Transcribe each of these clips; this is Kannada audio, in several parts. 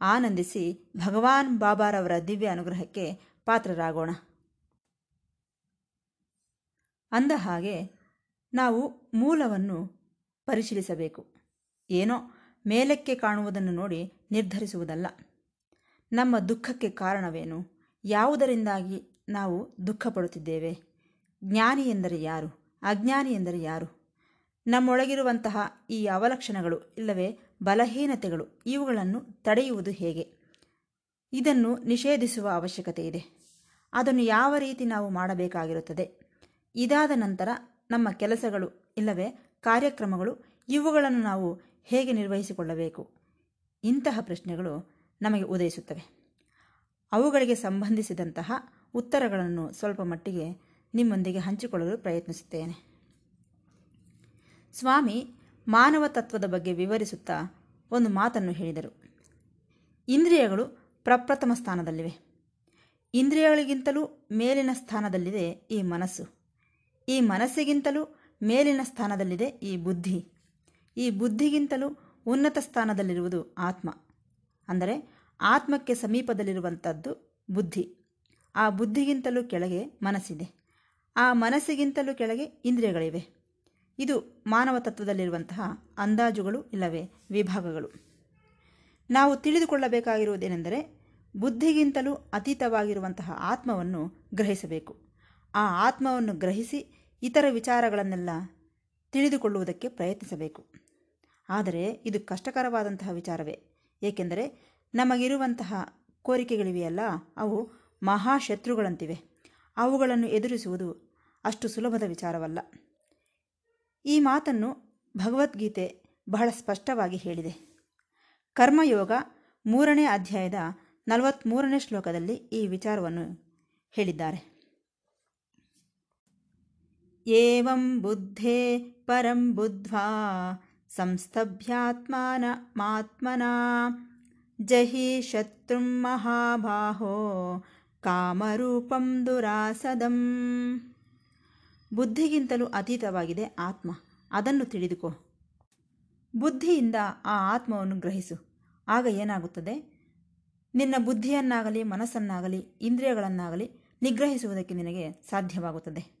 ಆನಂದಿಸಿ ಭಗವಾನ್ ಬಾಬಾರವರ ದಿವ್ಯ ಅನುಗ್ರಹಕ್ಕೆ ಪಾತ್ರರಾಗೋಣ. ಅಂದ ಹಾಗೆ ನಾವು ಮೂಲವನ್ನು ಪರಿಶೀಲಿಸಬೇಕು. ಏನೋ ಮೇಲಕ್ಕೆ ಕಾಣುವುದನ್ನು ನೋಡಿ ನಿರ್ಧರಿಸುವುದಲ್ಲ. ನಮ್ಮ ದುಃಖಕ್ಕೆ ಕಾರಣವೇನು? ಯಾವುದರಿಂದಾಗಿ ನಾವು ದುಃಖ ಪಡುತ್ತಿದ್ದೇವೆ ಜ್ಞಾನಿ ಎಂದರೆ ಯಾರು? ಅಜ್ಞಾನಿ ಎಂದರೆ ಯಾರು? ನಮ್ಮೊಳಗಿರುವಂತಹ ಈ ಅವಲಕ್ಷಣಗಳು ಇಲ್ಲವೇ? ಬಲಹೀನತೆಗಳು, ಇವುಗಳನ್ನು ತಡೆಯುವುದು ಹೇಗೆ? ಇದನ್ನು ನಿಷೇಧಿಸುವ ಅವಶ್ಯಕತೆ ಇದೆ. ಅದನ್ನು ಯಾವ ರೀತಿ ನಾವು ಮಾಡಬೇಕಾಗಿರುತ್ತದೆ? ಇದಾದ ನಂತರ ನಮ್ಮ ಕೆಲಸಗಳು ಇಲ್ಲವೇ ಕಾರ್ಯಕ್ರಮಗಳು, ಇವುಗಳನ್ನು ನಾವು ಹೇಗೆ ನಿರ್ವಹಿಸಿಕೊಳ್ಳಬೇಕು? ಇಂತಹ ಪ್ರಶ್ನೆಗಳು ನಮಗೆ ಉದಯಿಸುತ್ತವೆ. ಅವುಗಳಿಗೆ ಸಂಬಂಧಿಸಿದಂತಹ ಉತ್ತರಗಳನ್ನು ಸ್ವಲ್ಪ ಮಟ್ಟಿಗೆ ನಿಮ್ಮೊಂದಿಗೆ ಹಂಚಿಕೊಳ್ಳಲು ಪ್ರಯತ್ನಿಸುತ್ತೇನೆ. ಸ್ವಾಮಿ ಮಾನವ ತತ್ವದ ಬಗ್ಗೆ ವಿವರಿಸುತ್ತಾ ಒಂದು ಮಾತನ್ನು ಹೇಳಿದರು. ಇಂದ್ರಿಯಗಳು ಪ್ರಪ್ರಥಮ ಸ್ಥಾನದಲ್ಲಿವೆ. ಇಂದ್ರಿಯಗಳಿಗಿಂತಲೂ ಮೇಲಿನ ಸ್ಥಾನದಲ್ಲಿದೆ ಈ ಮನಸ್ಸು. ಈ ಮನಸ್ಸಿಗಿಂತಲೂ ಮೇಲಿನ ಸ್ಥಾನದಲ್ಲಿದೆ ಈ ಬುದ್ಧಿ. ಈ ಬುದ್ಧಿಗಿಂತಲೂ ಉನ್ನತ ಸ್ಥಾನದಲ್ಲಿರುವುದು ಆತ್ಮ. ಅಂದರೆ ಆತ್ಮಕ್ಕೆ ಸಮೀಪದಲ್ಲಿರುವಂಥದ್ದು ಬುದ್ಧಿ. ಆ ಬುದ್ಧಿಗಿಂತಲೂ ಕೆಳಗೆ ಮನಸ್ಸಿದೆ. ಆ ಮನಸ್ಸಿಗಿಂತಲೂ ಕೆಳಗೆ ಇಂದ್ರಿಯಗಳಿವೆ. ಇದು ಮಾನವ ತತ್ವದಲ್ಲಿರುವಂತಹ ಅಂದಾಜುಗಳು ಇಲ್ಲವೇ ವಿಭಾಗಗಳು. ನಾವು ತಿಳಿದುಕೊಳ್ಳಬೇಕಾಗಿರುವುದೇನೆಂದರೆ ಬುದ್ಧಿಗಿಂತಲೂ ಅತೀತವಾಗಿರುವಂತಹ ಆತ್ಮವನ್ನು ಗ್ರಹಿಸಬೇಕು. ಆ ಆತ್ಮವನ್ನು ಗ್ರಹಿಸಿ ಇತರ ವಿಚಾರಗಳನ್ನೆಲ್ಲ ತಿಳಿದುಕೊಳ್ಳುವುದಕ್ಕೆ ಪ್ರಯತ್ನಿಸಬೇಕು. ಆದರೆ ಇದು ಕಷ್ಟಕರವಾದಂತಹ ವಿಚಾರವೇ. ಏಕೆಂದರೆ ನಮಗಿರುವಂತಹ ಕೋರಿಕೆಗಳಿವೆಯಲ್ಲ, ಅವು ಮಹಾಶತ್ರುಗಳಂತಿವೆ. ಅವುಗಳನ್ನು ಎದುರಿಸುವುದು ಅಷ್ಟು ಸುಲಭದ ವಿಚಾರವಲ್ಲ. ಈ ಮಾತನ್ನು ಭಗವದ್ಗೀತೆ ಬಹಳ ಸ್ಪಷ್ಟವಾಗಿ ಹೇಳಿದೆ. ಕರ್ಮಯೋಗ ಮೂರನೇ ಅಧ್ಯಾಯದ ನಲವತ್ತ್ಮೂರನೇ ಶ್ಲೋಕದಲ್ಲಿ ಈ ವಿಚಾರವನ್ನು ಹೇಳಿದ್ದಾರೆ. ಏವಂ ಬುದ್ಧೇ ಪರಂ ಬುದ್ಧ್ವಾ ಸಂಸ್ತಭ್ಯಾತ್ಮಾನ ಮಾತ್ಮನಾ ಜಹಿ ಶತ್ರುಂ ಮಹಾಬಾಹೋ ಕಾಮರೂಪಂ ದುರಾಸದಂ. ಬುದ್ಧಿಗಿಂತಲೂ ಅತೀತವಾಗಿದೆ ಆತ್ಮ. ಅದನ್ನು ತಿಳಿದುಕೋ. ಬುದ್ಧಿಯಿಂದ ಆ ಆತ್ಮವನ್ನು ಗ್ರಹಿಸು. ಆಗ ಏನಾಗುತ್ತದೆ? ನಿನ್ನ ಬುದ್ಧಿಯನ್ನಾಗಲಿ, ಮನಸ್ಸನ್ನಾಗಲಿ, ಇಂದ್ರಿಯಗಳನ್ನಾಗಲಿ ನಿಗ್ರಹಿಸುವುದಕ್ಕೆ ನಿನಗೆ ಸಾಧ್ಯವಾಗುತ್ತದೆ.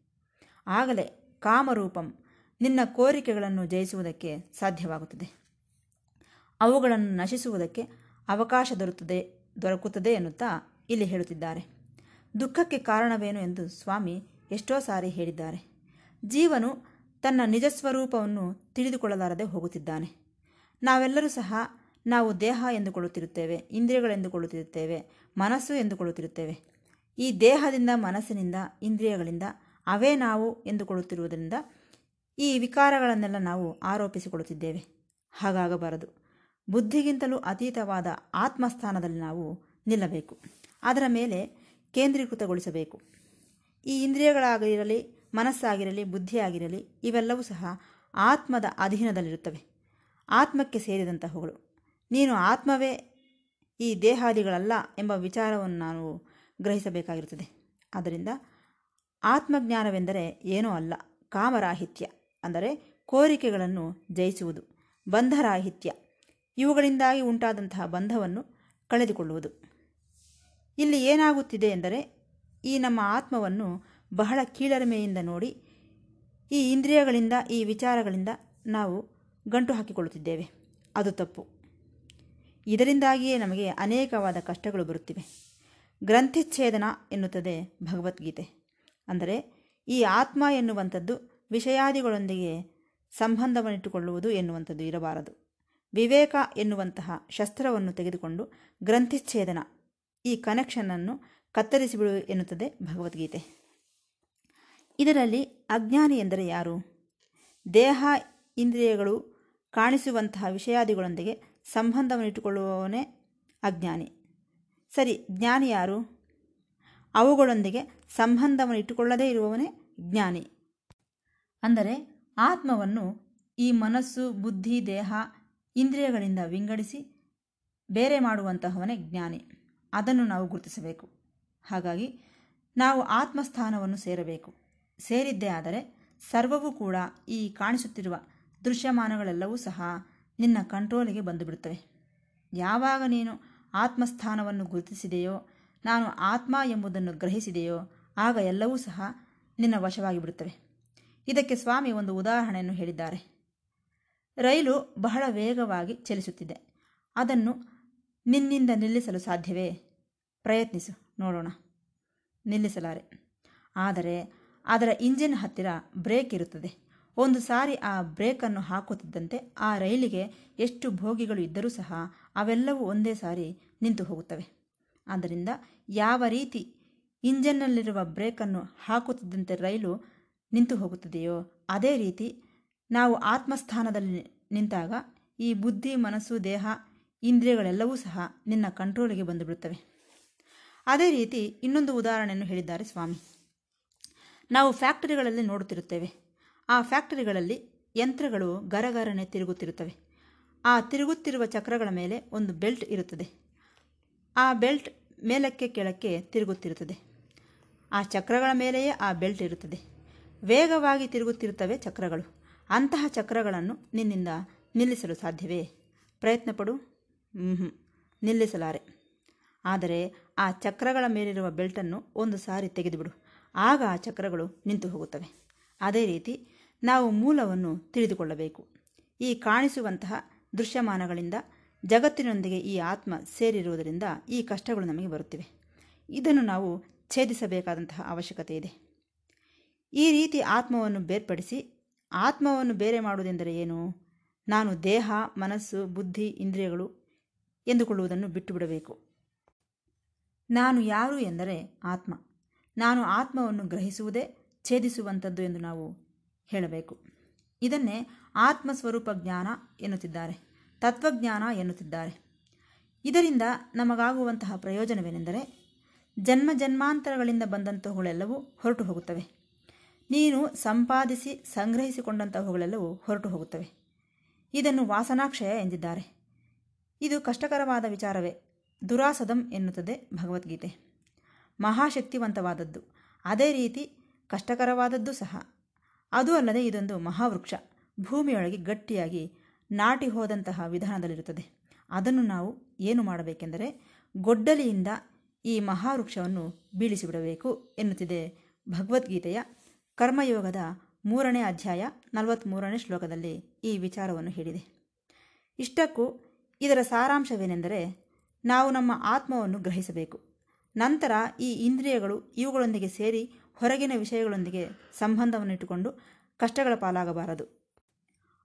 ಆಗಲೇ ಕಾಮರೂಪಂ ನಿನ್ನ ಕೋರಿಕೆಗಳನ್ನು ಜಯಿಸುವುದಕ್ಕೆ ಸಾಧ್ಯವಾಗುತ್ತದೆ. ಅವುಗಳನ್ನು ನಶಿಸುವುದಕ್ಕೆ ಅವಕಾಶ ದೊರೆತದೆ ದೊರಕುತ್ತದೆ ಎನ್ನುತ್ತಾ ಇಲ್ಲಿ ಹೇಳುತ್ತಿದ್ದಾರೆ. ದುಃಖಕ್ಕೆ ಕಾರಣವೇನು ಎಂದು ಸ್ವಾಮಿ ಎಷ್ಟೋ ಸಾರಿ ಹೇಳಿದ್ದಾರೆ. ಜೀವನು ತನ್ನ ನಿಜ ಸ್ವರೂಪವನ್ನು ತಿಳಿದುಕೊಳ್ಳಲಾರದೆ ಹೋಗುತ್ತಿದ್ದಾನೆ. ನಾವೆಲ್ಲರೂ ಸಹ ನಾವು ದೇಹ ಎಂದುಕೊಳ್ಳುತ್ತಿರುತ್ತೇವೆ ಇಂದ್ರಿಯಗಳೆಂದುಕೊಳ್ಳುತ್ತಿರುತ್ತೇವೆ ಮನಸ್ಸು ಎಂದುಕೊಳ್ಳುತ್ತಿರುತ್ತೇವೆ. ಈ ದೇಹದಿಂದ, ಮನಸ್ಸಿನಿಂದ, ಇಂದ್ರಿಯಗಳಿಂದ ಅವೇ ನಾವು ಎಂದುಕೊಳ್ಳುತ್ತಿರುವುದರಿಂದ ಈ ವಿಕಾರಗಳನ್ನೆಲ್ಲ ನಾವು ಆರೋಪಿಸಿಕೊಳ್ಳುತ್ತಿದ್ದೇವೆ. ಹಾಗಾಗಬಾರದು. ಬುದ್ಧಿಗಿಂತಲೂ ಅತೀತವಾದ ಆತ್ಮಸ್ಥಾನದಲ್ಲಿ ನಾವು ನಿಲ್ಲಬೇಕು. ಅದರ ಮೇಲೆ ಕೇಂದ್ರೀಕೃತಗೊಳಿಸಬೇಕು. ಈ ಇಂದ್ರಿಯಗಳಾಗಿರಲಿ, ಮನಸ್ಸಾಗಿರಲಿ, ಬುದ್ಧಿಯಾಗಿರಲಿ, ಇವೆಲ್ಲವೂ ಸಹ ಆತ್ಮದ ಅಧೀನದಲ್ಲಿರುತ್ತವೆ. ಆತ್ಮಕ್ಕೆ ಸೇರಿದಂತಹವುಗಳು. ನೀನು ಆತ್ಮವೇ ಈ ದೇಹಾದಿಗಳಲ್ಲ ಎಂಬ ವಿಚಾರವನ್ನು ನಾವು ಗ್ರಹಿಸಬೇಕಾಗಿರುತ್ತದೆ. ಆದ್ದರಿಂದ ಆತ್ಮಜ್ಞಾನವೆಂದರೆ ಏನೂ ಅಲ್ಲ. ಕಾಮರಾಹಿತ್ಯ, ಅಂದರೆ ಕೋರಿಕೆಗಳನ್ನು ಜಯಿಸುವುದು. ಬಂಧರಾಹಿತ್ಯ, ಇವುಗಳಿಂದಾಗಿ ಉಂಟಾದಂತಹ ಬಂಧವನ್ನು ಕಳೆದುಕೊಳ್ಳುವುದು. ಇಲ್ಲಿ ಏನಾಗುತ್ತಿದೆ ಎಂದರೆ ಈ ನಮ್ಮ ಆತ್ಮವನ್ನು ಬಹಳ ಕೀಳರಿಮೆಯಿಂದ ನೋಡಿ, ಈ ಇಂದ್ರಿಯಗಳಿಂದ, ಈ ವಿಚಾರಗಳಿಂದ ನಾವು ಗಂಟು ಹಾಕಿಕೊಳ್ಳುತ್ತಿದ್ದೇವೆ. ಅದು ತಪ್ಪು. ಇದರಿಂದಾಗಿಯೇ ನಮಗೆ ಅನೇಕವಾದ ಕಷ್ಟಗಳು ಬರುತ್ತಿವೆ. ಗ್ರಂಥಿಚ್ಛೇದನ ಎನ್ನುತ್ತದೆ ಭಗವದ್ಗೀತೆ. ಅಂದರೆ, ಈ ಆತ್ಮ ಎನ್ನುವಂಥದ್ದು ವಿಷಯಾದಿಗಳೊಂದಿಗೆ ಸಂಬಂಧವನ್ನಿಟ್ಟುಕೊಳ್ಳುವುದು ಎನ್ನುವಂಥದ್ದು ಇರಬಾರದು. ವಿವೇಕ ಎನ್ನುವಂತಹ ಶಸ್ತ್ರವನ್ನು ತೆಗೆದುಕೊಂಡು ಗ್ರಂಥಿಚ್ಛೇದನ, ಈ ಕನೆಕ್ಷನನ್ನು ಕತ್ತರಿಸಿಬಿಡು ಎನ್ನುತ್ತದೆ ಭಗವದ್ಗೀತೆ. ಇದರಲ್ಲಿ ಅಜ್ಞಾನಿ ಎಂದರೆ ಯಾರು? ದೇಹ ಇಂದ್ರಿಯಗಳು ಕಾಣಿಸುವಂತಹ ವಿಷಯಾದಿಗಳೊಂದಿಗೆ ಸಂಬಂಧವನ್ನು ಇಟ್ಟುಕೊಳ್ಳುವವನೇ ಅಜ್ಞಾನಿ. ಸರಿ, ಜ್ಞಾನಿ ಯಾರು? ಅವುಗಳೊಂದಿಗೆ ಸಂಬಂಧವನ್ನು ಇಟ್ಟುಕೊಳ್ಳದೇ ಇರುವವನೇ ಜ್ಞಾನಿ. ಅಂದರೆ ಆತ್ಮವನ್ನು ಈ ಮನಸ್ಸು, ಬುದ್ಧಿ, ದೇಹ, ಇಂದ್ರಿಯಗಳಿಂದ ವಿಂಗಡಿಸಿ ಬೇರೆ ಮಾಡುವಂತಹವನೇ ಜ್ಞಾನಿ. ಅದನ್ನು ನಾವು ಗುರುತಿಸಬೇಕು. ಹಾಗಾಗಿ ನಾವು ಆತ್ಮಸ್ಥಾನವನ್ನು ಸೇರಬೇಕು. ಸೇರಿದ್ದೇ ಆದರೆ ಸರ್ವವೂ ಕೂಡ ಈ ಕಾಣಿಸುತ್ತಿರುವ ದೃಶ್ಯಮಾನಗಳೆಲ್ಲವೂ ಸಹ ನಿನ್ನ ಕಂಟ್ರೋಲಿಗೆ ಬಂದುಬಿಡುತ್ತವೆ. ಯಾವಾಗ ನೀನು ಆತ್ಮಸ್ಥಾನವನ್ನು ಗುರುತಿಸಿದೆಯೋ, ನಾನು ಆತ್ಮ ಎಂಬುದನ್ನು ಗ್ರಹಿಸಿದೆಯೋ, ಆಗ ಎಲ್ಲವೂ ಸಹ ನಿನ್ನ ವಶವಾಗಿ ಬಿಡುತ್ತವೆ ಇದಕ್ಕೆ ಸ್ವಾಮಿ ಒಂದು ಉದಾಹರಣೆಯನ್ನು ಹೇಳಿದ್ದಾರೆ. ರೈಲು ಬಹಳ ವೇಗವಾಗಿ ಚಲಿಸುತ್ತಿದೆ. ಅದನ್ನು ನಿನ್ನಿಂದ ನಿಲ್ಲಿಸಲು ಸಾಧ್ಯವೇ? ಪ್ರಯತ್ನಿಸು. ನೋಡೋಣ. ನಿಲ್ಲಿಸಲಾರೆ. ಆದರೆ ಅದರ ಇಂಜಿನ್ ಹತ್ತಿರ ಬ್ರೇಕ್ ಇರುತ್ತದೆ. ಒಂದು ಸಾರಿ ಆ ಬ್ರೇಕನ್ನು ಹಾಕುತ್ತಿದ್ದಂತೆ ಆ ರೈಲಿಗೆ ಎಷ್ಟು ಭೋಗಿಗಳು ಇದ್ದರೂ ಸಹ ಅವೆಲ್ಲವೂ ಒಂದೇ ಸಾರಿ ನಿಂತು ಹೋಗುತ್ತವೆ. ಆದ್ದರಿಂದ ಯಾವ ರೀತಿ ಇಂಜನ್ನಲ್ಲಿರುವ ಬ್ರೇಕನ್ನು ಹಾಕುತ್ತಿದ್ದಂತೆ ರೈಲು ನಿಂತು ಹೋಗುತ್ತದೆಯೋ ಅದೇ ರೀತಿ ನಾವು ಆತ್ಮಸ್ಥಾನದಲ್ಲಿ ನಿಂತಾಗ ಈ ಬುದ್ಧಿ, ಮನಸ್ಸು, ದೇಹ, ಇಂದ್ರಿಯಗಳೆಲ್ಲವೂ ಸಹ ನಿನ್ನ ಕಂಟ್ರೋಲಿಗೆ ಬಂದುಬಿಡುತ್ತವೆ. ಅದೇ ರೀತಿ ಇನ್ನೊಂದು ಉದಾಹರಣೆಯನ್ನು ಹೇಳಿದ್ದಾರೆ ಸ್ವಾಮಿ. ನಾವು ಫ್ಯಾಕ್ಟರಿಗಳಲ್ಲಿ ನೋಡುತ್ತಿರುತ್ತೇವೆ. ಆ ಫ್ಯಾಕ್ಟರಿಗಳಲ್ಲಿ ಯಂತ್ರಗಳು ಗರಗರನೆ ತಿರುಗುತ್ತಿರುತ್ತವೆ. ಆ ತಿರುಗುತ್ತಿರುವ ಚಕ್ರಗಳ ಮೇಲೆ ಒಂದು ಬೆಲ್ಟ್ ಇರುತ್ತದೆ. ಆ ಬೆಲ್ಟ್ ಮೇಲಕ್ಕೆ ಕೆಳಕ್ಕೆ ತಿರುಗುತ್ತಿರುತ್ತದೆ. ಆ ಚಕ್ರಗಳ ಮೇಲೆಯೇ ಆ ಬೆಲ್ಟ್ ಇರುತ್ತದೆ. ವೇಗವಾಗಿ ತಿರುಗುತ್ತಿರುತ್ತವೆ ಚಕ್ರಗಳು. ಅಂತಹ ಚಕ್ರಗಳನ್ನು ನಿನ್ನಿಂದ ನಿಲ್ಲಿಸಲು ಸಾಧ್ಯವೇ? ಪ್ರಯತ್ನಪಡು ನಿಲ್ಲಿಸಲಾರೆ. ಆದರೆ ಆ ಚಕ್ರಗಳ ಮೇಲಿರುವ ಬೆಲ್ಟನ್ನು ಒಂದು ಸಾರಿ ತೆಗೆದುಬಿಡು. ಆಗ ಆ ಚಕ್ರಗಳು ನಿಂತು ಹೋಗುತ್ತವೆ. ಅದೇ ರೀತಿ ನಾವು ಮೂಲವನ್ನು ತಿಳಿದುಕೊಳ್ಳಬೇಕು. ಈ ಕಾಣಿಸುವಂತಹ ದೃಶ್ಯಮಾನಗಳಿಂದ ಜಗತ್ತಿನೊಂದಿಗೆ ಈ ಆತ್ಮ ಸೇರಿರುವುದರಿಂದ ಈ ಕಷ್ಟಗಳು ನಮಗೆ ಬರುತ್ತಿವೆ. ಇದನ್ನು ನಾವು ಛೇದಿಸಬೇಕಾದಂತಹ ಅವಶ್ಯಕತೆ ಇದೆ. ಈ ರೀತಿ ಆತ್ಮವನ್ನು ಬೇರ್ಪಡಿಸಿ ಆತ್ಮವನ್ನು ಬೇರೆ ಮಾಡುವುದೆಂದರೆ ಏನು? ನಾನು ದೇಹ, ಮನಸ್ಸು, ಬುದ್ಧಿ, ಇಂದ್ರಿಯಗಳು ಎಂದುಕೊಳ್ಳುವುದನ್ನು ಬಿಟ್ಟು ಬಿಡಬೇಕು ನಾನು ಯಾರು ಎಂದರೆ ಆತ್ಮ. ನಾನು ಆತ್ಮವನ್ನು ಗ್ರಹಿಸುವುದೇ ಛೇದಿಸುವಂಥದ್ದು ಎಂದು ನಾವು ಹೇಳಬೇಕು. ಇದನ್ನೇ ಆತ್ಮಸ್ವರೂಪ ಜ್ಞಾನ ಎನ್ನುತ್ತಿದ್ದಾರೆ. ತತ್ವಜ್ಞಾನ ಎನ್ನುತ್ತಿದ್ದಾರೆ. ಇದರಿಂದ ನಮಗಾಗುವಂತಹ ಪ್ರಯೋಜನವೇನೆಂದರೆ ಜನ್ಮ ಜನ್ಮಾಂತರಗಳಿಂದ ಬಂದಂತಹವುಗಳೆಲ್ಲವೂ ಹೊರಟು ಹೋಗುತ್ತವೆ. ನೀನು ಸಂಪಾದಿಸಿ ಸಂಗ್ರಹಿಸಿಕೊಂಡಂತಹವುಗಳೆಲ್ಲವೂ ಹೊರಟು ಹೋಗುತ್ತವೆ. ಇದನ್ನು ವಾಸನಾಕ್ಷಯ ಎಂದಿದ್ದಾರೆ. ಇದು ಕಷ್ಟಕರವಾದ ವಿಚಾರವೇ. ದುರಾಸದಂ ಎನ್ನುತ್ತದೆ ಭಗವದ್ಗೀತೆ. ಮಹಾಶಕ್ತಿವಂತವಾದದ್ದು. ಅದೇ ರೀತಿ ಕಷ್ಟಕರವಾದದ್ದು ಸಹ. ಅದು ಅಲ್ಲದೆ ಇದೊಂದು ಮಹಾವೃಕ್ಷ. ಭೂಮಿಯೊಳಗೆ ಗಟ್ಟಿಯಾಗಿ ನಾಟಿ ಹೋದಂತಹ ವಿಧಾನದಲ್ಲಿರುತ್ತದೆ. ಅದನ್ನು ನಾವು ಏನು ಮಾಡಬೇಕೆಂದರೆ ಗೊಡ್ಡಲಿಯಿಂದ ಈ ಮಹಾವೃಕ್ಷವನ್ನು ಬೀಳಿಸಿಬಿಡಬೇಕು ಎನ್ನುತ್ತಿದೆ ಭಗವದ್ಗೀತೆಯ ಕರ್ಮಯೋಗದ ಮೂರನೇ ಅಧ್ಯಾಯ ನಲವತ್ತ್ಮೂರನೇ ಶ್ಲೋಕದಲ್ಲಿ ಈ ವಿಚಾರವನ್ನು ಹೇಳಿದೆ. ಇಷ್ಟಕ್ಕೂ ಇದರ ಸಾರಾಂಶವೇನೆಂದರೆ ನಾವು ನಮ್ಮ ಆತ್ಮವನ್ನು ಗ್ರಹಿಸಬೇಕು. ನಂತರ ಈ ಇಂದ್ರಿಯಗಳು ಇವುಗಳೊಂದಿಗೆ ಸೇರಿ ಹೊರಗಿನ ವಿಷಯಗಳೊಂದಿಗೆ ಸಂಬಂಧವನ್ನು ಇಟ್ಟುಕೊಂಡು ಕಷ್ಟಗಳ ಪಾಲಾಗಬಾರದು.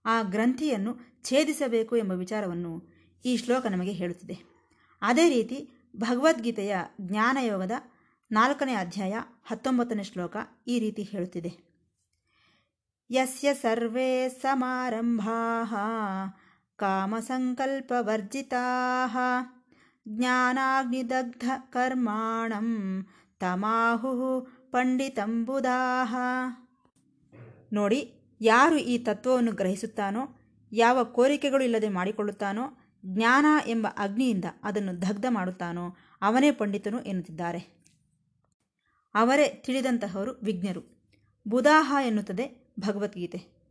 ಆ ಗ್ರಂಥಿಯನ್ನು ಛೇದಿಸಬೇಕು ಎಂಬ ವಿಚಾರವನ್ನು ಈ ಶ್ಲೋಕ ನಮಗೆ ಹೇಳುತ್ತಿದೆ. ಅದೇ ರೀತಿ ಭಗವದ್ಗೀತೆಯ ಜ್ಞಾನಯೋಗದ ನಾಲ್ಕನೇ ಅಧ್ಯಾಯ ಹತ್ತೊಂಬತ್ತನೇ ಶ್ಲೋಕ ಈ ರೀತಿ ಹೇಳುತ್ತಿದೆ. ಯಸ್ಯ ಸರ್ವೇ ಸಮಾರಂಭಾ, ಕಾಮಸಂಕಲ್ಪವರ್ಜಿತಾ. ಕರ್ಮಾಣಂ ತಮಾಹು ಪಂಡಿತಂಬುದಾಹ ನೋಡಿ, ಯಾರು ಈ ತತ್ವವನ್ನು ಗ್ರಹಿಸುತ್ತಾನೋ, ಯಾವ ಕೋರಿಕೆಗಳು ಇಲ್ಲದೆ ಮಾಡಿಕೊಳ್ಳುತ್ತಾನೋ, ಜ್ಞಾನ ಎಂಬ ಅಗ್ನಿಯಿಂದ ಅದನ್ನು ದಗ್ಧ ಮಾಡುತ್ತಾನೋ, ಅವನೇ ಪಂಡಿತನು ಎನ್ನುತ್ತಿದ್ದಾರೆ. ಅವರೇ ತಿಳಿದಂತಹವರು ವಿಜ್ಞರು. ಬುಧಾಹ ಎನ್ನುತ್ತದೆ ಭಗವದ್ಗೀತೆ.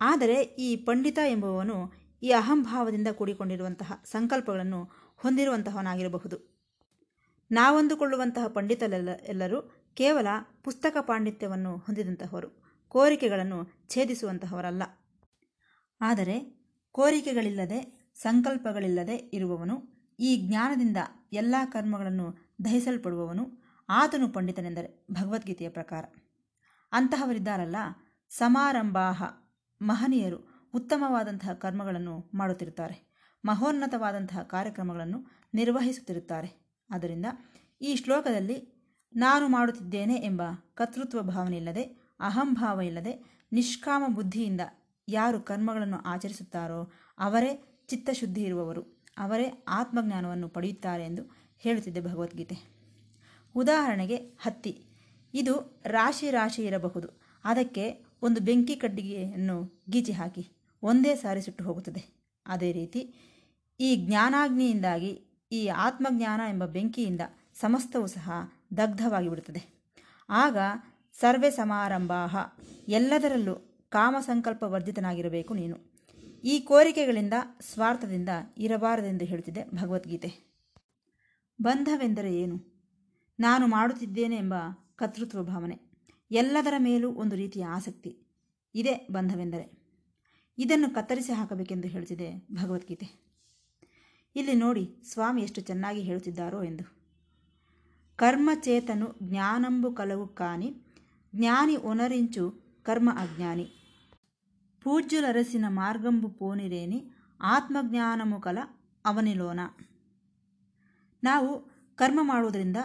ಆದರೆ ಈ ಪಂಡಿತ ಎಂಬುವನು ಈ ಅಹಂಭಾವದಿಂದ ಕೂಡಿಕೊಂಡಿರುವಂತಹ ಸಂಕಲ್ಪಗಳನ್ನು ಹೊಂದಿರುವಂತಹವನಾಗಿರಬಹುದು. ನಾವಂದುಕೊಳ್ಳುವಂತಹ ಪಂಡಿತರೆಲ್ಲ ಎಲ್ಲರೂ ಕೇವಲ ಪುಸ್ತಕ ಪಾಂಡಿತ್ಯವನ್ನು ಹೊಂದಿದಂತಹವರು, ಕೋರಿಕೆಗಳನ್ನು ಛೇದಿಸುವಂತಹವರಲ್ಲ. ಆದರೆ ಕೋರಿಕೆಗಳಿಲ್ಲದೆ, ಸಂಕಲ್ಪಗಳಿಲ್ಲದೆ ಇರುವವನು, ಈ ಜ್ಞಾನದಿಂದ ಎಲ್ಲ ಕರ್ಮಗಳನ್ನು ದಹಿಸಲ್ಪಡುವವನು ಆತನು ಪಂಡಿತನೆಂದರೆ ಭಗವದ್ಗೀತೆಯ ಪ್ರಕಾರ. ಅಂತಹವರಿದ್ದಾರಲ್ಲ ಸಮಾರಂಭಾಹ, ಮಹನೀಯರು ಉತ್ತಮವಾದಂತಹ ಕರ್ಮಗಳನ್ನು ಮಾಡುತ್ತಿರುತ್ತಾರೆ. ಮಹೋನ್ನತವಾದಂತಹ ಕಾರ್ಯಕ್ರಮಗಳನ್ನು ನಿರ್ವಹಿಸುತ್ತಿರುತ್ತಾರೆ. ಆದ್ದರಿಂದ ಈ ಶ್ಲೋಕದಲ್ಲಿ ನಾನು ಮಾಡುತ್ತಿದ್ದೇನೆ ಎಂಬ ಕರ್ತೃತ್ವ ಭಾವನೆ ಇಲ್ಲದೆ ಅಹಂಭಾವ ಇಲ್ಲದೆ ನಿಷ್ಕಾಮ ಬುದ್ಧಿಯಿಂದ ಯಾರು ಕರ್ಮಗಳನ್ನು ಆಚರಿಸುತ್ತಾರೋ ಅವರೇ ಚಿತ್ತಶುದ್ಧಿ ಇರುವವರು, ಅವರೇ ಆತ್ಮಜ್ಞಾನವನ್ನು ಪಡೆಯುತ್ತಾರೆ ಎಂದು ಹೇಳುತ್ತಿದೆ ಭಗವದ್ಗೀತೆ. ಉದಾಹರಣೆಗೆ ಹತ್ತಿ. ಇದು ರಾಶಿ ರಾಶಿ ಇರಬಹುದು. ಅದಕ್ಕೆ ಒಂದು ಬೆಂಕಿ ಕಡ್ಡಿಗೆಯನ್ನು ಗೀಚಿ ಹಾಕಿ ಒಂದೇ ಸಾರಿ ಸುಟ್ಟು ಹೋಗುತ್ತದೆ. ಅದೇ ರೀತಿ ಈ ಜ್ಞಾನಾಗ್ನಿಯಿಂದಾಗಿ, ಈ ಆತ್ಮಜ್ಞಾನ ಎಂಬ ಬೆಂಕಿಯಿಂದ ಸಮಸ್ತವೂ ಸಹ ದಗ್ಧವಾಗಿ ಬಿಡುತ್ತದೆ ಆಗ ಸರ್ವೇ ಸಮಾರಂಭಾಹ, ಎಲ್ಲದರಲ್ಲೂ ಕಾಮ ಸಂಕಲ್ಪ ವರ್ಧಿತನಾಗಿರಬೇಕು ನೀನು. ಈ ಕೋರಿಕೆಗಳಿಂದ ಸ್ವಾರ್ಥದಿಂದ ಇರಬಾರದೆಂದು ಹೇಳುತ್ತಿದೆ ಭಗವದ್ಗೀತೆ. ಬಂಧವೆಂದರೆ ಏನು? ನಾನು ಮಾಡುತ್ತಿದ್ದೇನೆ ಎಂಬ ಕರ್ತೃತ್ವ ಭಾವನೆ. ಎಲ್ಲದರ ಮೇಲೂ ಒಂದು ರೀತಿಯ ಆಸಕ್ತಿ. ಇದೇ ಬಂಧವೆಂದರೆ. ಇದನ್ನು ಕತ್ತರಿಸಿ ಹಾಕಬೇಕೆಂದು ಹೇಳುತ್ತಿದೆ ಭಗವದ್ಗೀತೆ. ಇಲ್ಲಿ ನೋಡಿ ಸ್ವಾಮಿ ಎಷ್ಟು ಚೆನ್ನಾಗಿ ಹೇಳುತ್ತಿದ್ದಾರೋ ಎಂದು. ಕರ್ಮಚೇತನು ಜ್ಞಾನಂಬು ಕಲವು ಕಾನಿ ಜ್ಞಾನಿ ಒನರಿಂಚು ಕರ್ಮ ಅಜ್ಞಾನಿ. ಪೂಜ್ಯುಲರಸಿನ ಮಾರ್ಗಂಬು ಪೋನಿರೇನಿ, ಆತ್ಮಜ್ಞಾನಮು ಕಲ ಅವನಿಲೋನ. ನಾವು ಕರ್ಮ ಮಾಡುವುದರಿಂದ,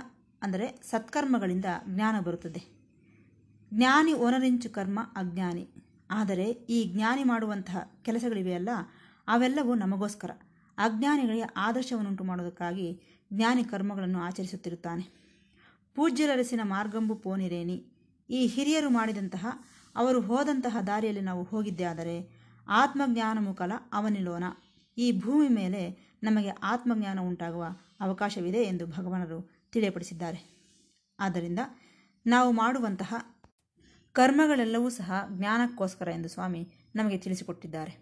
ಅಂದರೆ ಸತ್ಕರ್ಮಗಳಿಂದ ಜ್ಞಾನ ಬರುತ್ತದೆ. ಜ್ಞಾನಿ ಒನರಿಂಚು ಕರ್ಮ ಅಜ್ಞಾನಿ. ಆದರೆ ಈ ಜ್ಞಾನಿ ಮಾಡುವಂತಹ ಕೆಲಸಗಳಿವೆಯಲ್ಲ, ಅವೆಲ್ಲವೂ ನಮಗೋಸ್ಕರ. ಅಜ್ಞಾನಿಗಳಿಗೆ ಆದರ್ಶವನ್ನುಂಟು ಮಾಡುವುದಕ್ಕಾಗಿ ಜ್ಞಾನಿ ಕರ್ಮಗಳನ್ನು ಆಚರಿಸುತ್ತಿರುತ್ತಾನೆ. ಪೂಜ್ಯರರಸಿನ ಮಾರ್ಗಂಬು ಪೋನಿರೇನಿ ಈ ಹಿರಿಯರು ಮಾಡಿದಂತಹ, ಅವರು ಹೋದಂತಹ ದಾರಿಯಲ್ಲಿ ನಾವು ಹೋಗಿದ್ದೇ ಆದರೆ ಆತ್ಮಜ್ಞಾನ ಮುಖಲ ಅವನಿಲೋನ ಈ ಭೂಮಿ ಮೇಲೆ ನಮಗೆ ಆತ್ಮಜ್ಞಾನ ಉಂಟಾಗುವ ಅವಕಾಶವಿದೆ ಎಂದು ಭಗವಾನರು ತಿಳಿಯಪಡಿಸಿದ್ದಾರೆ. ಆದ್ದರಿಂದ ನಾವು ಮಾಡುವಂತಹ ಕರ್ಮಗಳೆಲ್ಲವೂ ಸಹ ಜ್ಞಾನಕ್ಕೋಸ್ಕರ ಎಂದು ಸ್ವಾಮಿ ನಮಗೆ ತಿಳಿಸಿಕೊಟ್ಟಿದ್ದಾರೆ.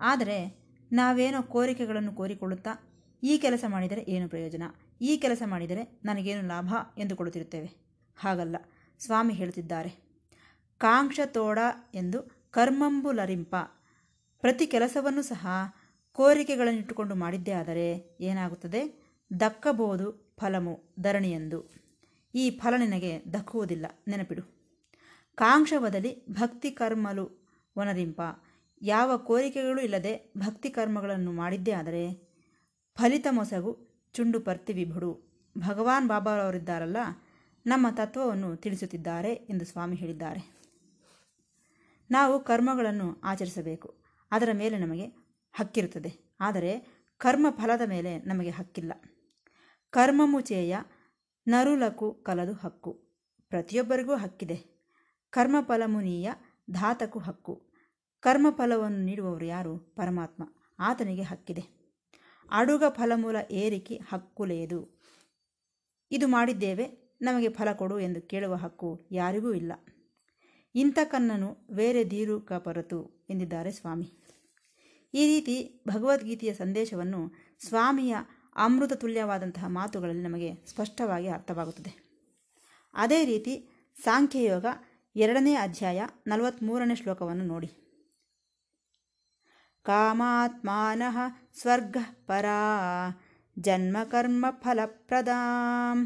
ಆದರೆ ನಾವೇನೋ ಕೋರಿಕೆಗಳನ್ನು ಕೋರಿಕೊಳ್ಳುತ್ತಾ ಈ ಕೆಲಸ ಮಾಡಿದರೆ ಏನು ಪ್ರಯೋಜನ? ಈ ಕೆಲಸ ಮಾಡಿದರೆ ನನಗೇನು ಲಾಭ ಎಂದುಕೊಳ್ಳುತ್ತಿರುತ್ತೇವೆ ಹಾಗಲ್ಲ. ಸ್ವಾಮಿ ಹೇಳುತ್ತಿದ್ದಾರೆ. ಕಾಂಕ್ಷ ತೋಡ ಎಂದು ಕರ್ಮಂಬು ಲರಿಂಪ. ಪ್ರತಿ ಕೆಲಸವನ್ನು ಸಹ ಕೋರಿಕೆಗಳನ್ನಿಟ್ಟುಕೊಂಡು ಮಾಡಿದ್ದೇ ಆದರೆ ಏನಾಗುತ್ತದೆ? ದಕ್ಕಬಹುದು ಫಲಮು ಧರಣಿಯೆಂದು. ಈ ಫಲ ನಿನಗೆ ದಕ್ಕುವುದಿಲ್ಲ. ನೆನಪಿಡು. ಕಾಂಕ್ಷ ಬದಲಿ ಭಕ್ತಿ ಕರ್ಮಲು ಒನರಿಂಪ ಯಾವ ಕೋರಿಕೆಗಳು ಇಲ್ಲದೆ ಭಕ್ತಿ ಕರ್ಮಗಳನ್ನು ಮಾಡಿದ್ದೇ ಆದರೆ ಫಲಿತ ಮೊಸಗು ಚುಂಡು ಪರ್ತಿ ವಿಭುಡು ಭಗವಾನ್ ಬಾಬಾರವರಿದ್ದಾರಲ್ಲ, ನಮ್ಮ ತತ್ವವನ್ನು ತಿಳಿಸುತ್ತಿದ್ದಾರೆ ಎಂದು ಸ್ವಾಮಿ ಹೇಳಿದ್ದಾರೆ. ನಾವು ಕರ್ಮಗಳನ್ನು ಆಚರಿಸಬೇಕು, ಅದರ ಮೇಲೆ ನಮಗೆ ಹಕ್ಕಿರುತ್ತದೆ. ಆದರೆ ಕರ್ಮ ಫಲದ ಮೇಲೆ ನಮಗೆ ಹಕ್ಕಿಲ್ಲ. ಕರ್ಮಮುಚೇಯ ನರುಲಕು ಕಲದು ಹಕ್ಕು. ಪ್ರತಿಯೊಬ್ಬರಿಗೂ ಹಕ್ಕಿದೆ. ಕರ್ಮಫಲಮುನೀಯ ಧಾತಕು ಹಕ್ಕು. ಕರ್ಮಫಲವನ್ನು ನೀಡುವವರು ಯಾರು? ಪರಮಾತ್ಮ. ಆತನಿಗೆ ಹಕ್ಕಿದೆ. ಅಡುಗ ಫಲಮೂಲ ಏರಿಕೆ ಹಕ್ಕು ಲೇದು. ಇದು ಮಾಡಿದ್ದೇವೆ, ನಮಗೆ ಫಲ ಕೊಡು ಎಂದು ಕೇಳುವ ಹಕ್ಕು ಯಾರಿಗೂ ಇಲ್ಲ. ಇಂಥ ಕನ್ನನು ಬೇರೆ ದೀರು ಕಪರತು ಎಂದಿದ್ದಾರೆ ಸ್ವಾಮಿ. ಈ ರೀತಿ ಭಗವದ್ಗೀತೆಯ ಸಂದೇಶವನ್ನು ಸ್ವಾಮಿಯ ಅಮೃತ ತುಲ್ಯವಾದಂತಹ ಮಾತುಗಳಲ್ಲಿ ನಮಗೆ ಸ್ಪಷ್ಟವಾಗಿ ಅರ್ಥವಾಗುತ್ತದೆ. ಅದೇ ರೀತಿ ಸಾಂಖ್ಯಯೋಗ ಎರಡನೇ ಅಧ್ಯಾಯ ನಲವತ್ತ್ಮೂರನೇ ಶ್ಲೋಕವನ್ನು ನೋಡಿ. ಕಾಮಾತ್ಮಾನಃ ಸ್ವರ್ಗ ಪರಾ ಜನ್ಮಕರ್ಮ ಫಲಪ್ರದಾಂ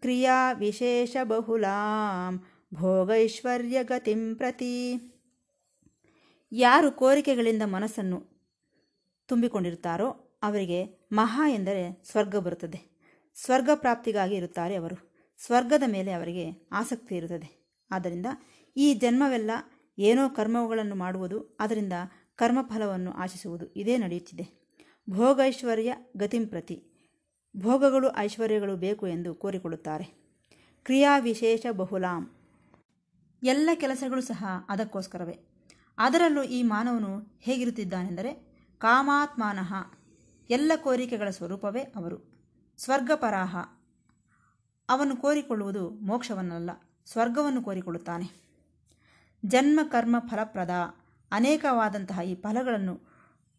ಕ್ರಿಯಾ ವಿಶೇಷ ಬಹುಲಾಂ ಭೋಗೈಶ್ವರ್ಯ ಗತಿಂ ಪ್ರತಿ ಯಾರು ಕೋರಿಕೆಗಳಿಂದ ಮನಸ್ಸನ್ನು ತುಂಬಿಕೊಂಡಿರುತ್ತಾರೋ ಅವರಿಗೆ ಮಹಾ ಎಂದರೆ ಸ್ವರ್ಗ ಬರುತ್ತದೆ. ಸ್ವರ್ಗ ಪ್ರಾಪ್ತಿಗಾಗಿ ಇರುತ್ತಾರೆ ಅವರು. ಸ್ವರ್ಗದ ಮೇಲೆ ಅವರಿಗೆ ಆಸಕ್ತಿ ಇರುತ್ತದೆ. ಆದ್ದರಿಂದ ಈ ಜನ್ಮವೆಲ್ಲ ಏನೋ ಕರ್ಮಗಳನ್ನು ಮಾಡುವುದು, ಅದರಿಂದ ಕರ್ಮಫಲವನ್ನು ಆಶಿಸುವುದು ಇದೇ ನಡೆಯುತ್ತಿದೆ. ಭೋಗೈಶ್ವರ್ಯ ಗತಿಂಪ್ರತಿ ಭೋಗಗಳು ಐಶ್ವರ್ಯಗಳು ಬೇಕು ಎಂದು ಕೋರಿಕೊಳ್ಳುತ್ತಾರೆ. ಕ್ರಿಯಾ ವಿಶೇಷ ಬಹುಲಾಂ. ಎಲ್ಲ ಕೆಲಸಗಳು ಸಹ ಅದಕ್ಕೋಸ್ಕರವೇ. ಅದರಲ್ಲೂ ಈ ಮಾನವನು ಹೇಗಿರುತ್ತಿದ್ದಾನೆಂದರೆ ಕಾಮಾತ್ಮಾನಃ ಎಲ್ಲ ಕೋರಿಕೆಗಳ ಸ್ವರೂಪವೇ ಅವರು. ಸ್ವರ್ಗಪರಾಹ. ಅವನು ಕೋರಿಕೊಳ್ಳುವುದು ಮೋಕ್ಷವನ್ನಲ್ಲ, ಸ್ವರ್ಗವನ್ನು ಕೋರಿಕೊಳ್ಳುತ್ತಾನೆ. ಜನ್ಮ ಕರ್ಮ ಫಲಪ್ರದ. ಅನೇಕವಾದಂತಹ ಈ ಫಲಗಳನ್ನು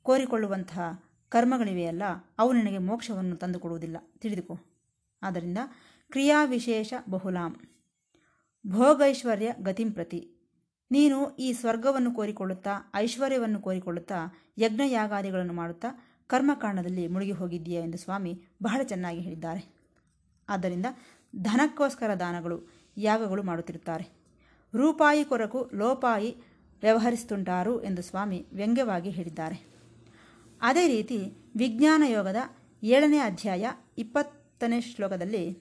ಕೋರಿಕೊಳ್ಳುವಂತಹ ಕರ್ಮಗಳಿವೆಯಲ್ಲ ಅವು ನಿನಗೆ ಮೋಕ್ಷವನ್ನು ತಂದುಕೊಡುವುದಿಲ್ಲ. ತಿಳಿದುಕೋ. ಆದ್ದರಿಂದ ಕ್ರಿಯಾ ವಿಶೇಷ ಬಹುಲಾಂ. ಭೋಗೈಶ್ವರ್ಯ ಗತಿಂ ಪ್ರತಿ. ನೀನು ಈ ಸ್ವರ್ಗವನ್ನು ಕೋರಿಕೊಳ್ಳುತ್ತಾ, ಐಶ್ವರ್ಯವನ್ನು ಕೋರಿಕೊಳ್ಳುತ್ತಾ, ಯಜ್ಞಯಾಗಾದಿಗಳನ್ನು ಮಾಡುತ್ತಾ, ಕರ್ಮಕಾಂಡದಲ್ಲಿ ಮುಳುಗಿ ಹೋಗಿದ್ದೀಯಾ ಎಂದು ಸ್ವಾಮಿ ಬಹಳ ಚೆನ್ನಾಗಿ ಹೇಳಿದ್ದಾರೆ. ಆದ್ದರಿಂದ ಧನಕ್ಕೋಸ್ಕರ ದಾನಗಳು, ಯಾಗಗಳು ಮಾಡುತ್ತಿರುತ್ತಾರೆ. ರೂಪಾಯಿ ಕೊರಕು, ಲೋಪಾಯಿ ವ್ಯವಹರಿಸುತ್ತುಂಟಾರು ಎಂದು ಸ್ವಾಮಿ ವ್ಯಂಗ್ಯವಾಗಿ ಹೇಳಿದ್ದಾರೆ. ಅದೇ ರೀತಿ ವಿಜ್ಞಾನ ಯೋಗದ ಏಳನೇ ಅಧ್ಯಾಯ ಇಪ್ಪತ್ತನೇ ಶ್ಲೋಕದಲ್ಲಿ,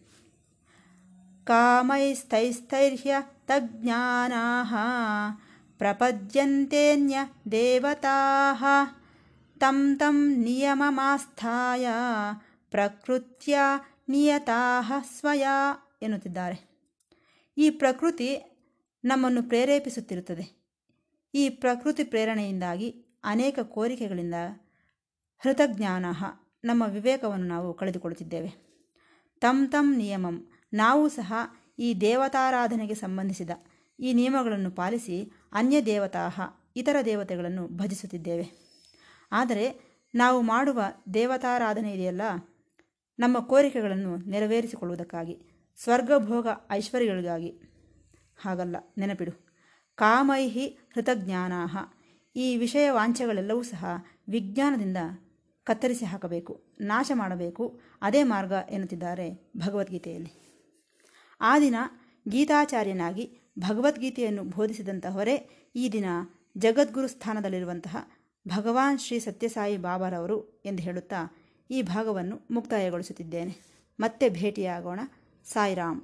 ಕಾಮೈಸ್ಥೈಸ್ಥೈರ್ಹ್ಯ ತಜ್ಞಾನಾ ಪ್ರಪದ್ಯಂತೆನ್ಯ ದೇವತಾ ತಂ ತಂ ನಿಯಮಮಾಸ್ಥಾಯ ಪ್ರಕೃತ್ಯ ನಿಯತಾಹ ಸ್ವಯ ಎನ್ನುತ್ತಿದ್ದಾರೆ. ಈ ಪ್ರಕೃತಿ ನಮ್ಮನ್ನು ಪ್ರೇರೇಪಿಸುತ್ತಿರುತ್ತದೆ. ಈ ಪ್ರಕೃತಿ ಪ್ರೇರಣೆಯಿಂದಾಗಿ ಅನೇಕ ಕೋರಿಕೆಗಳಿಂದ ಹೃತಜ್ಞಾನ ನಮ್ಮ ವಿವೇಕವನ್ನು ನಾವು ಕಳೆದುಕೊಳ್ಳುತ್ತಿದ್ದೇವೆ. ತಮ್ ತಮ್ ನಿಯಮಂ. ನಾವು ಸಹ ಈ ದೇವತಾರಾಧನೆಗೆ ಸಂಬಂಧಿಸಿದ ಈ ನಿಯಮಗಳನ್ನು ಪಾಲಿಸಿ ಅನ್ಯ ದೇವತಾಹ ಇತರ ದೇವತೆಗಳನ್ನು ಭಜಿಸುತ್ತಿದ್ದೇವೆ. ಆದರೆ ನಾವು ಮಾಡುವ ದೇವತಾರಾಧನೆ ಇದೆಯಲ್ಲ, ನಮ್ಮ ಕೋರಿಕೆಗಳನ್ನು ನೆರವೇರಿಸಿಕೊಳ್ಳುವುದಕ್ಕಾಗಿ, ಸ್ವರ್ಗಭೋಗ ಐಶ್ವರ್ಯಗಳಿಗಾಗಿ. ಹಾಗಲ್ಲ, ನೆನಪಿಡು. ಕಾಮೈಹಿ ಹೃತಜ್ಞಾನ ಈ ವಿಷಯ ವಾಂಛೆಗಳೆಲ್ಲವೂ ಸಹ ವಿಜ್ಞಾನದಿಂದ ಕತ್ತರಿಸಿ ಹಾಕಬೇಕು, ನಾಶ ಮಾಡಬೇಕು. ಅದೇ ಮಾರ್ಗ ಎನ್ನುತ್ತಿದ್ದಾರೆ ಭಗವದ್ಗೀತೆಯಲ್ಲಿ. ಆ ದಿನ ಗೀತಾಚಾರ್ಯನಾಗಿ ಭಗವದ್ಗೀತೆಯನ್ನು ಬೋಧಿಸಿದಂತಹವರೇ ಈ ದಿನ ಜಗದ್ಗುರು ಸ್ಥಾನದಲ್ಲಿರುವಂತಹ ಭಗವಾನ್ ಶ್ರೀ ಸತ್ಯಸಾಯಿ ಬಾಬಾರವರು ಎಂದು ಹೇಳುತ್ತಾ ಈ ಭಾಗವನ್ನು ಮುಕ್ತಾಯಗೊಳಿಸುತ್ತಿದ್ದೇನೆ. ಮತ್ತೆ ಭೇಟಿಯಾಗೋಣ. ಸಾಯಿರಾಮ್.